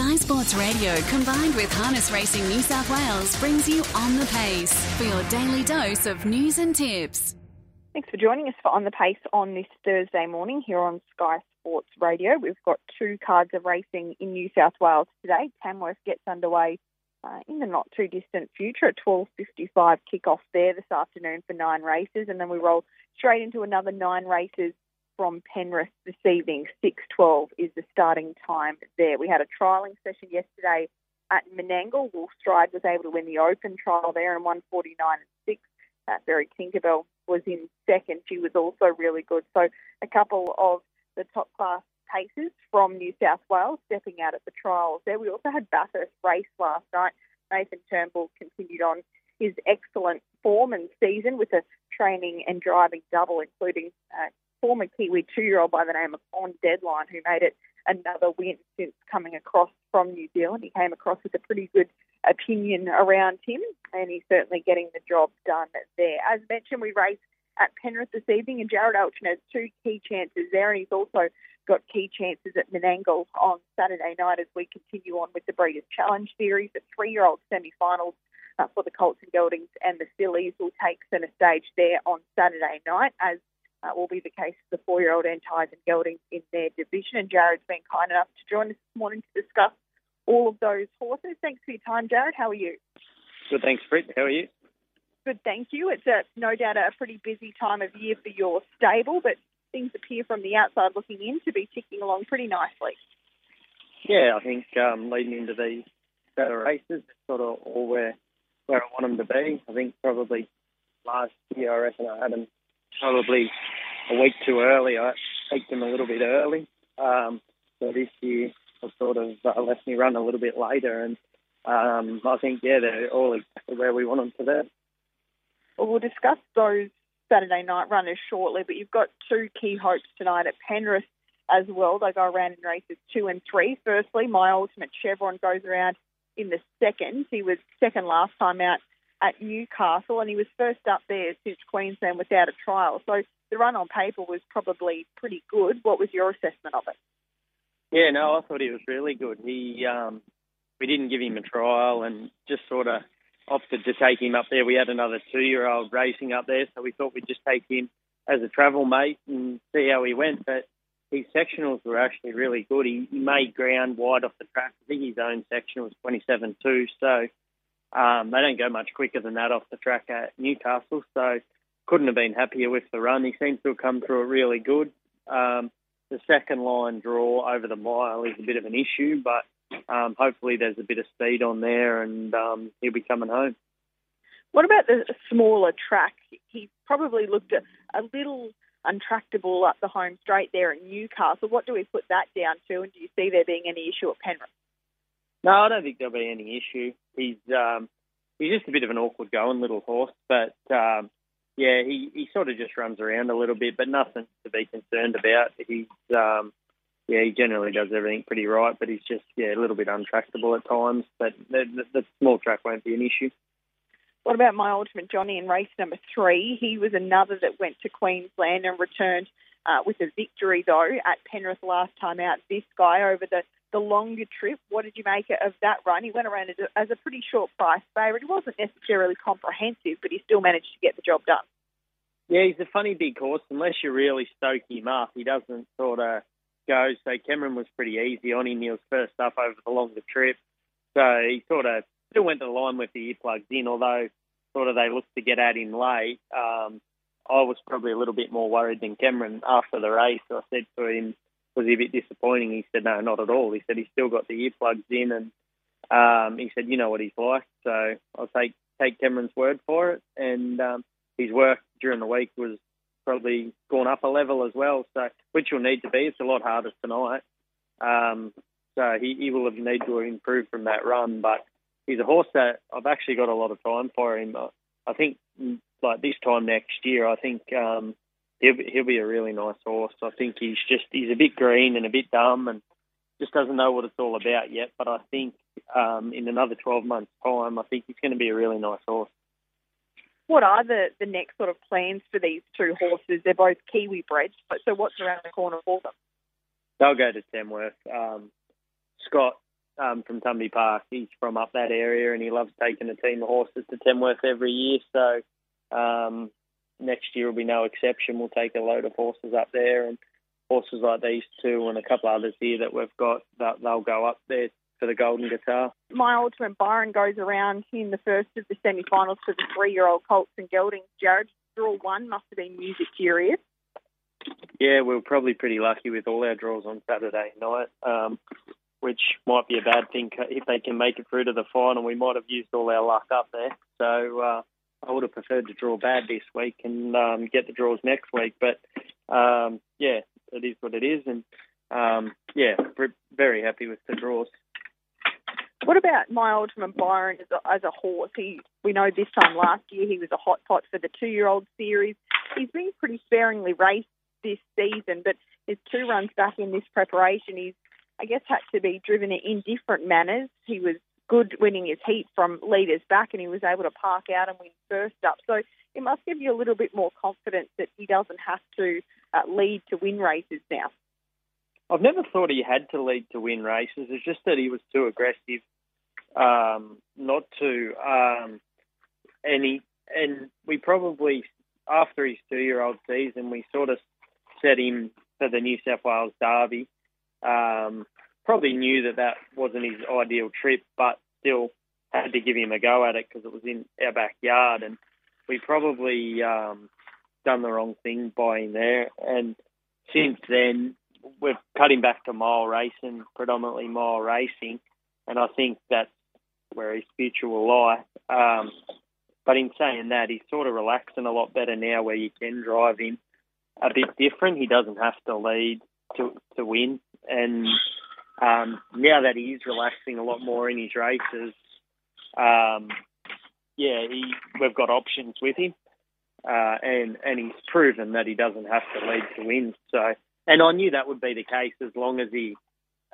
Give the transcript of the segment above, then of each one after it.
Sky Sports Radio combined with Harness Racing New South Wales brings you On the Pace for your daily dose of news and tips. Thanks for joining us for On the Pace on this Thursday morning here on Sky Sports Radio. We've got two cards of racing in New South Wales today. Tamworth gets underway uh, in the not too distant future at 12.55 kick-off there this afternoon for nine races and then we roll straight into another nine races from Penrith this evening. 6.12 is the starting time there. We had a trialling session yesterday at Menangle. Wolf Stride was able to win the open trial there in 149 and 6. Uh, Berry Tinkerbell was in second. She was also really good. So a couple of the top class paces from New South Wales stepping out at the trials there. We also had Bathurst race last night. Nathan Turnbull continued on his excellent form and season with a training and driving double, including uh, former Kiwi two-year-old by the name of On Deadline, who made it another win since coming across from New Zealand. He came across with a pretty good opinion around him, and he's certainly getting the job done there. As mentioned, we race at Penrith this evening, and Jared Alchin has two key chances there, and he's also got key chances at Menangle on Saturday night as we continue on with the Breeders' Challenge Series. The three-year-old semi-finals uh, for the Colts and Geldings and the Fillies will take centre stage there on Saturday night, as uh, will be the case for the four-year-old Ties and Geldings in their division. And Jared's been kind enough to join us this morning to discuss all of those horses. Thanks for your time, Jared. How are you? Good, thanks, Britt. How are you? Good, thank you. It's a, no doubt a pretty busy time of year for your stable, but things appear from the outside looking in to be ticking along pretty nicely. Yeah, I think um, leading into these better races, sort of all where where I want them to be. I think probably last year I reckon I had them probably a week too early. I picked them a little bit early. Um, so this year I sort of uh, left me run a little bit later, and um, I think yeah they're all exactly where we want them to be. Well, we'll discuss those Saturday night runners shortly, but you've got two key hopes tonight at Penrith as well. They go around in races two and three. Firstly, my ultimate Chevron goes around in the second. He was second last time out at Newcastle, and he was first up there since Queensland without a trial. So the run on paper was probably pretty good. What was your assessment of it? Yeah, no, I thought he was really good. He, um, we didn't give him a trial, and just sort of opted to take him up there. We had another two-year-old racing up there, so we thought we'd just take him as a travel mate and see how he went. But his sectionals were actually really good. He, he made ground wide off the track. I think his own section was 27.2, so um, they don't go much quicker than that off the track at Newcastle. So couldn't have been happier with the run. He seems to have come through it really good. Um, the second line draw over the mile is a bit of an issue, but um, hopefully there's a bit of speed on there and um, he'll be coming home. What about the smaller track? He probably looked a, a little untractable up the home straight there at Newcastle. What do we put that down to, and do you see there being any issue at Penrith? No, I don't think there'll be any issue. He's um, he's just a bit of an awkward going little horse, but um, yeah, he, he sort of just runs around a little bit, but nothing to be concerned about. He's um, yeah, he generally does everything pretty right, but he's just yeah a little bit untractable at times. But the, the, the small track won't be an issue. What about my ultimate Johnny in race number three? He was another that went to Queensland and returned uh, with a victory though at Penrith last time out. This guy over the the longer trip. What did you make of that run? He went around as a pretty short price favourite. He wasn't necessarily comprehensive, but he still managed to get the job done. Yeah, he's a funny big horse. Unless you really stoke him up, he doesn't sort of go. So Cameron was pretty easy on him. He was first up over the longer trip. So he sort of still went to the line with the earplugs in, although sort of they looked to get at him late. Um, I was probably a little bit more worried than Cameron after the race. I said to him, was he a bit disappointing? He said, no, not at all. He said he's still got the earplugs in, and um, he said, you know what he's like. So I'll take take Cameron's word for it. And um, his work during the week was probably gone up a level as well. So which will need to be. It's a lot harder tonight. Um, so he, he will have need to improve from that run. But he's a horse that I've actually got a lot of time for him. I think like this time next year, I think um, he'll be, he'll be a really nice horse. I think he's just he's a bit green and a bit dumb and just doesn't know what it's all about yet. But I think um, in another 12 months' time, I think he's going to be a really nice horse. What are the, the next sort of plans for these two horses? They're both Kiwi breds, so what's around the corner for them? They'll go to Tamworth. Um, Scott um, from Tumby Park. He's from up that area, and he loves taking a team of horses to Tamworth every year. So um, next year will be no exception. We'll take a load of horses up there, and horses like these two, and a couple others here that we've got. That they'll go up there for the Golden Guitar. My ultimate Byron goes around in the first of the semi-finals for the three-year-old Colts and Geldings. Jared, draw one must have been music curious. Yeah, we were probably pretty lucky with all our draws on Saturday night, um, which might be a bad thing if they can make it through to the final. We might have used all our luck up there. So uh, I would have preferred to draw bad this week and um, get the draws next week. But um, yeah, it is what it is, and um, yeah, very happy with the draws. What about my ultimate Byron as a, as a horse? He, we know this time last year he was a hot pot for the two-year-old series. He's been pretty sparingly raced this season, but his two runs back in this preparation, he's, I guess, had to be driven in different manners. He was good winning his heat from leaders back, and he was able to park out and win first up. So it must give you a little bit more confidence that he doesn't have to uh, lead to win races now. I've never thought he had to lead to win races. It's just that he was too aggressive um, not to. Um, and he and we probably after his two-year-old season, we sort of set him for the New South Wales Derby. Um, probably knew that that wasn't his ideal trip, but still had to give him a go at it because it was in our backyard, and we probably um, done the wrong thing by him there. And since then, we've cut him back to mile racing, predominantly mile racing, and I think that's where his future will lie. Um, but in saying that, he's sort of relaxing a lot better now, where you can drive him a bit different. He doesn't have to lead to to win, and um, now that he is relaxing a lot more in his races, um, yeah, he, we've got options with him, uh, and and he's proven that he doesn't have to lead to win. So, and I knew that would be the case as long as he,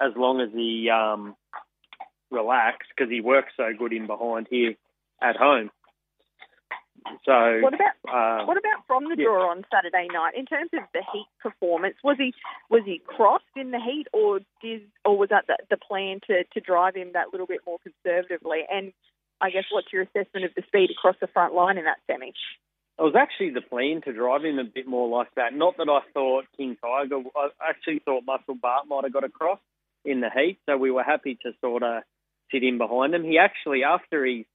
as long as he um, relaxed because he works so good in behind here at home. So what about uh, what about from the yeah. draw on Saturday night in terms of the heat performance? Was he was he crossed in the heat, or did or was that the, the plan to to drive him that little bit more conservatively? And I guess what's your assessment of the speed across the front line in that semi? It was actually the plan to drive him a bit more like that. Not that I thought King Tiger. I actually thought Muscle Bart might have got across in the heat, so we were happy to sort of sit in behind him. He actually, after his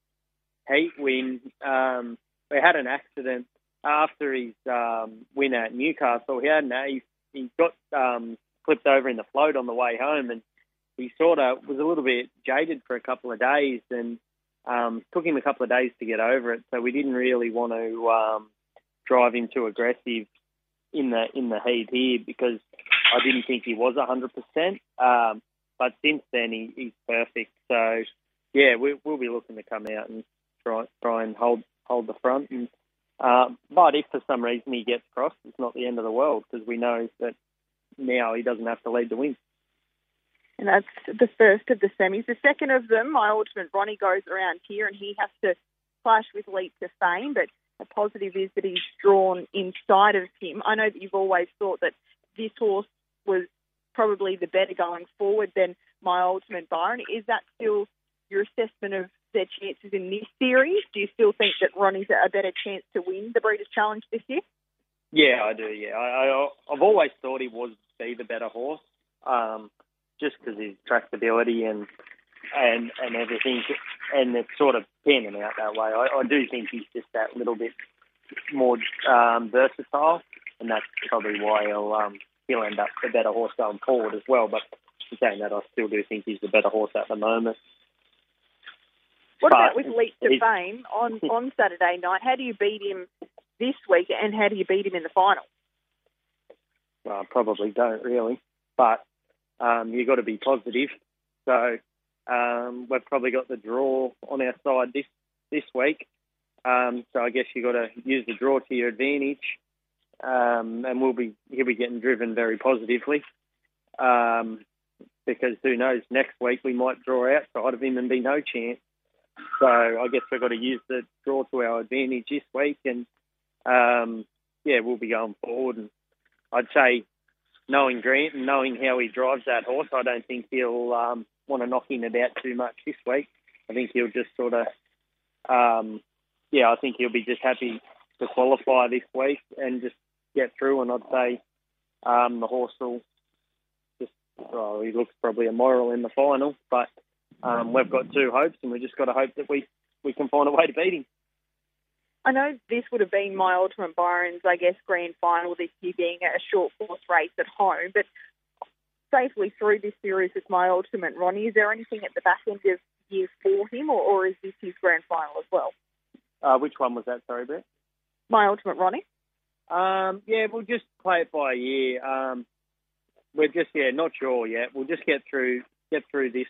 heat win, um, we had an accident after his um, win at Newcastle. He had an, he, he got um, flipped over in the float on the way home, and he sort of was a little bit jaded for a couple of days, and um, took him a couple of days to get over it. So we didn't really want to um, drive him too aggressive in the in the heat here because I didn't think he was hundred percent. Um, but since then, he, he's perfect. So, yeah, we, will be looking to come out and try try and hold hold the front. And uh, but if for some reason he gets crossed, it's not the end of the world because we know that now he doesn't have to lead the win. And that's the first of the semis. The second of them, my ultimate Ronnie goes around here, and he has to clash with Leap to Fame. But the positive is that he's drawn inside of him. I know that you've always thought that this horse was probably the better going forward than my ultimate Byron. Is that still your assessment of their chances in this you still think that Ronnie's a better chance to win the Breeders' Challenge this year? Yeah, I do. Yeah, I, have always thought he was be the better horse, um, just because his tractability and and and everything, and it's sort of panning out that way. I, I do think he's just that little bit more um, versatile, and that's probably why he'll um, he'll end up the better horse going forward as well. But saying that, I still do think he's the better horse at the moment. What about with Leap to Fame on, on Saturday night? How do you beat him this week, and how do you beat him in the final? Well, I probably don't really, but um, you've got to be positive. So um, we've probably got the draw on our side this this week. Um, so I guess you've got to use the draw to your advantage um, and we'll be he'll be getting driven very positively. Um, because who knows, next week we might draw outside of him and be no chance. So I guess we've got to use the draw to our advantage this week, and um, yeah, we'll be going forward. And I'd say, knowing Grant and knowing how he drives that horse, I don't think he'll um, want to knock him about too much this week. I think he'll just sort of, um, yeah, I think he'll be just happy to qualify this week and just get through. And I'd say um, the horse will just, well, he looks probably a moral in the final, but um, we've got two hopes, and we just got to hope that we we can find a way to beat him. I know this would have been my ultimate Byron's, I guess, grand final this year being a short course race at home, but safely through this series is my ultimate Ronnie. Is there anything at the back end of year for him, or, or is this his grand final as well? Uh, which one was that? Sorry, Brett. My ultimate Ronnie. Um, yeah, we'll just play it by ear. Um, we're just yeah, not sure yet. We'll just get through get through this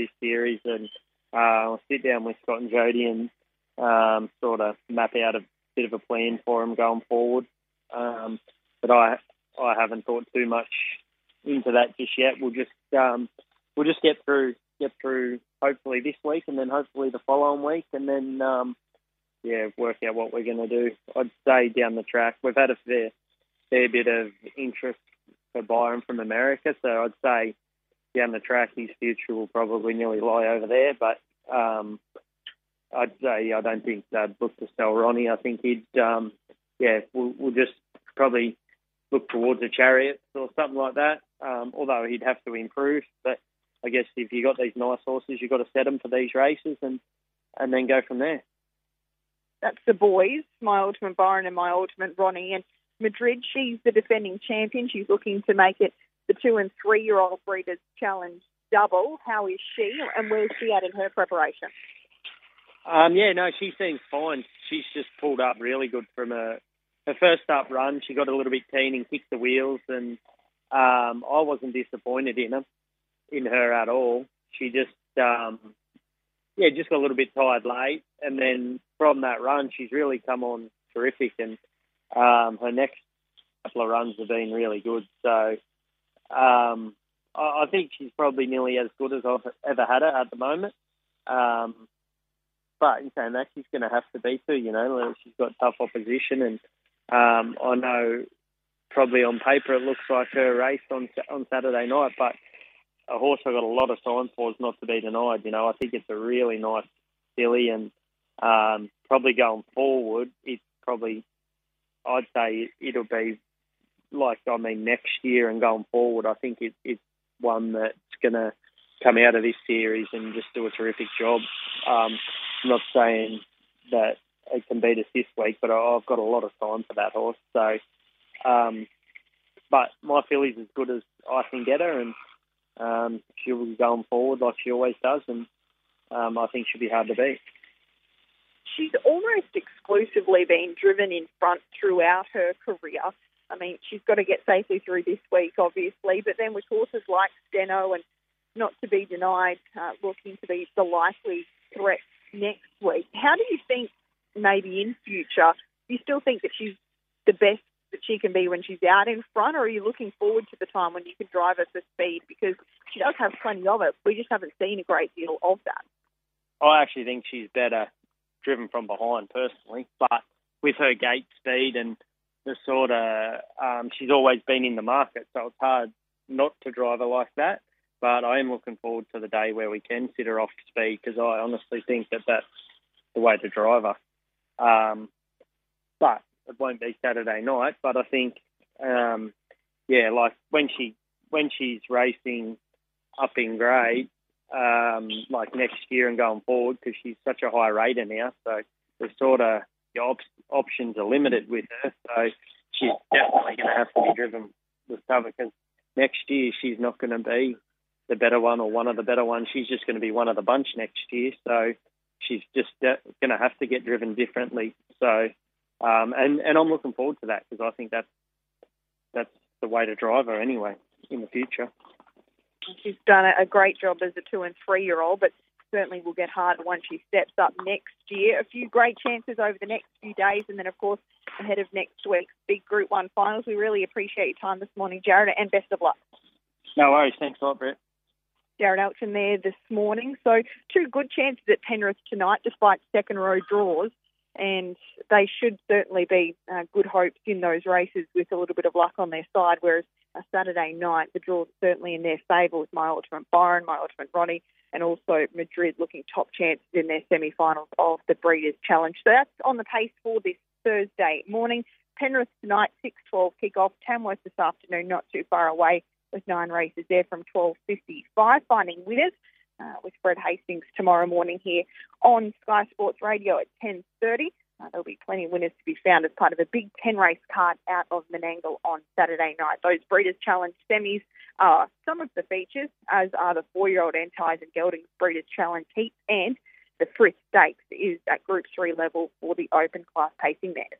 this series and uh, I'll sit down with Scott and Jody and um, sort of map out a bit of a plan for him going forward. Um, but I I haven't thought too much into that just yet. We'll just um, we'll just get through get through hopefully this week and then hopefully the following week and then um, yeah work out what we're going to do. I'd say down the track we've had a fair fair bit of interest for Byron from America, so I'd say down the track, his future will probably nearly lie over there. But um, I'd say I don't think they'd look to sell Ronnie. I think he'd, um, yeah, we'll, we'll, just probably look towards a chariot or something like that. Um, although he'd have to improve, but I guess if you got these nice horses, you've got to set them for these races and and then go from there. That's the boys, my ultimate Byron and my ultimate Ronnie. And Madrid, she's the defending champion. She's looking to make it the two and three year old breeders challenge double. How is she and where's she at in her preparation? Um, yeah, no, she seems fine. She's just pulled up really good from her, her first up run. She got a little bit keen and kicked the wheels, and um, I wasn't disappointed in her, in her at all. She just, um, yeah, just got a little bit tired late, and then from that run, she's really come on terrific, and um, her next couple of runs have been really good. So um, I, think she's probably nearly as good as I've ever had her at the moment. Um, but in saying that, she's going to have to be her. You know, she's got tough opposition, and um, I know probably on paper it looks like her race on on Saturday night, but a horse I've got a lot of time for is not to be denied. You know, I think it's a really nice filly, and um, probably going forward, it's probably I'd say it'll be like I mean next year and going forward, I think it, it's one that's going to come out of this series and just do a terrific job. Um, I'm not saying that it can beat us this week, but I've got a lot of time for that horse. So, um, but my filly's as good as I can get her, and um, she'll be going forward like she always does, and um, I think she'll be hard to beat. She's almost exclusively been driven in front throughout her career. I mean, she's got to get safely through this week, obviously, but then with horses like Steno and not to be denied, uh, looking to be the likely threat next week. How do you think, maybe in future, do you still think that she's the best that she can be when she's out in front, or are you looking forward to the time when you can drive her for speed? Because she does have plenty of it. We just haven't seen a great deal of that. I actually think she's better driven from behind, personally, but with her gate speed and the sort of um, she's always been in the market, so it's hard not to drive her like that. But I am looking forward to the day where we can sit her off speed because I honestly think that that's the way to drive her. Um, but it won't be Saturday night. But I think, um, yeah, like when she when she's racing up in grade, um, like next year and going forward, because she's such a high rater now, so there's sort of the op- options are limited with her, so she's definitely going to have to be driven with cover because next year she's not going to be the better one or one of the better ones. She's just going to be one of the bunch next year, so she's just de- going to have to get driven differently. So, um, and and I'm looking forward to that because I think that's that's the way to drive her anyway in the future. She's done a great job as a two and three year old, but certainly will get harder once she steps up next year. A few great chances over the next few days, and then, of course, ahead of next week's big Group 1 finals. We really appreciate your time this morning, Jared, and best of luck. No worries. Thanks a lot, Brett. Jared Alchin there this morning. So, two good chances at Penrith tonight, despite second row draws. and they should certainly be uh, good hopes in those races with a little bit of luck on their side. Whereas a Saturday night, the draw's certainly in their favour with My Ultimate Byron, My Ultimate Ronnie, and also Madrid looking top chances in their semi-finals of the Breeders' Challenge. So that's on the pace for this Thursday morning. Penrith tonight, 6.12 kick-off. Tamworth this afternoon, not too far away with nine races there from 12.55, finding winners. Uh, with Fred Hastings tomorrow morning here on Sky Sports Radio at 10.30. Uh, there'll be plenty of winners to be found as part of a big 10 race card out of Menangle on Saturday night. Those Breeders' Challenge semis are some of the features, as are the four year old Entires and Geldings Breeders' Challenge heats, and the Frith Stakes is at Group 3 level for the open class pacing mares.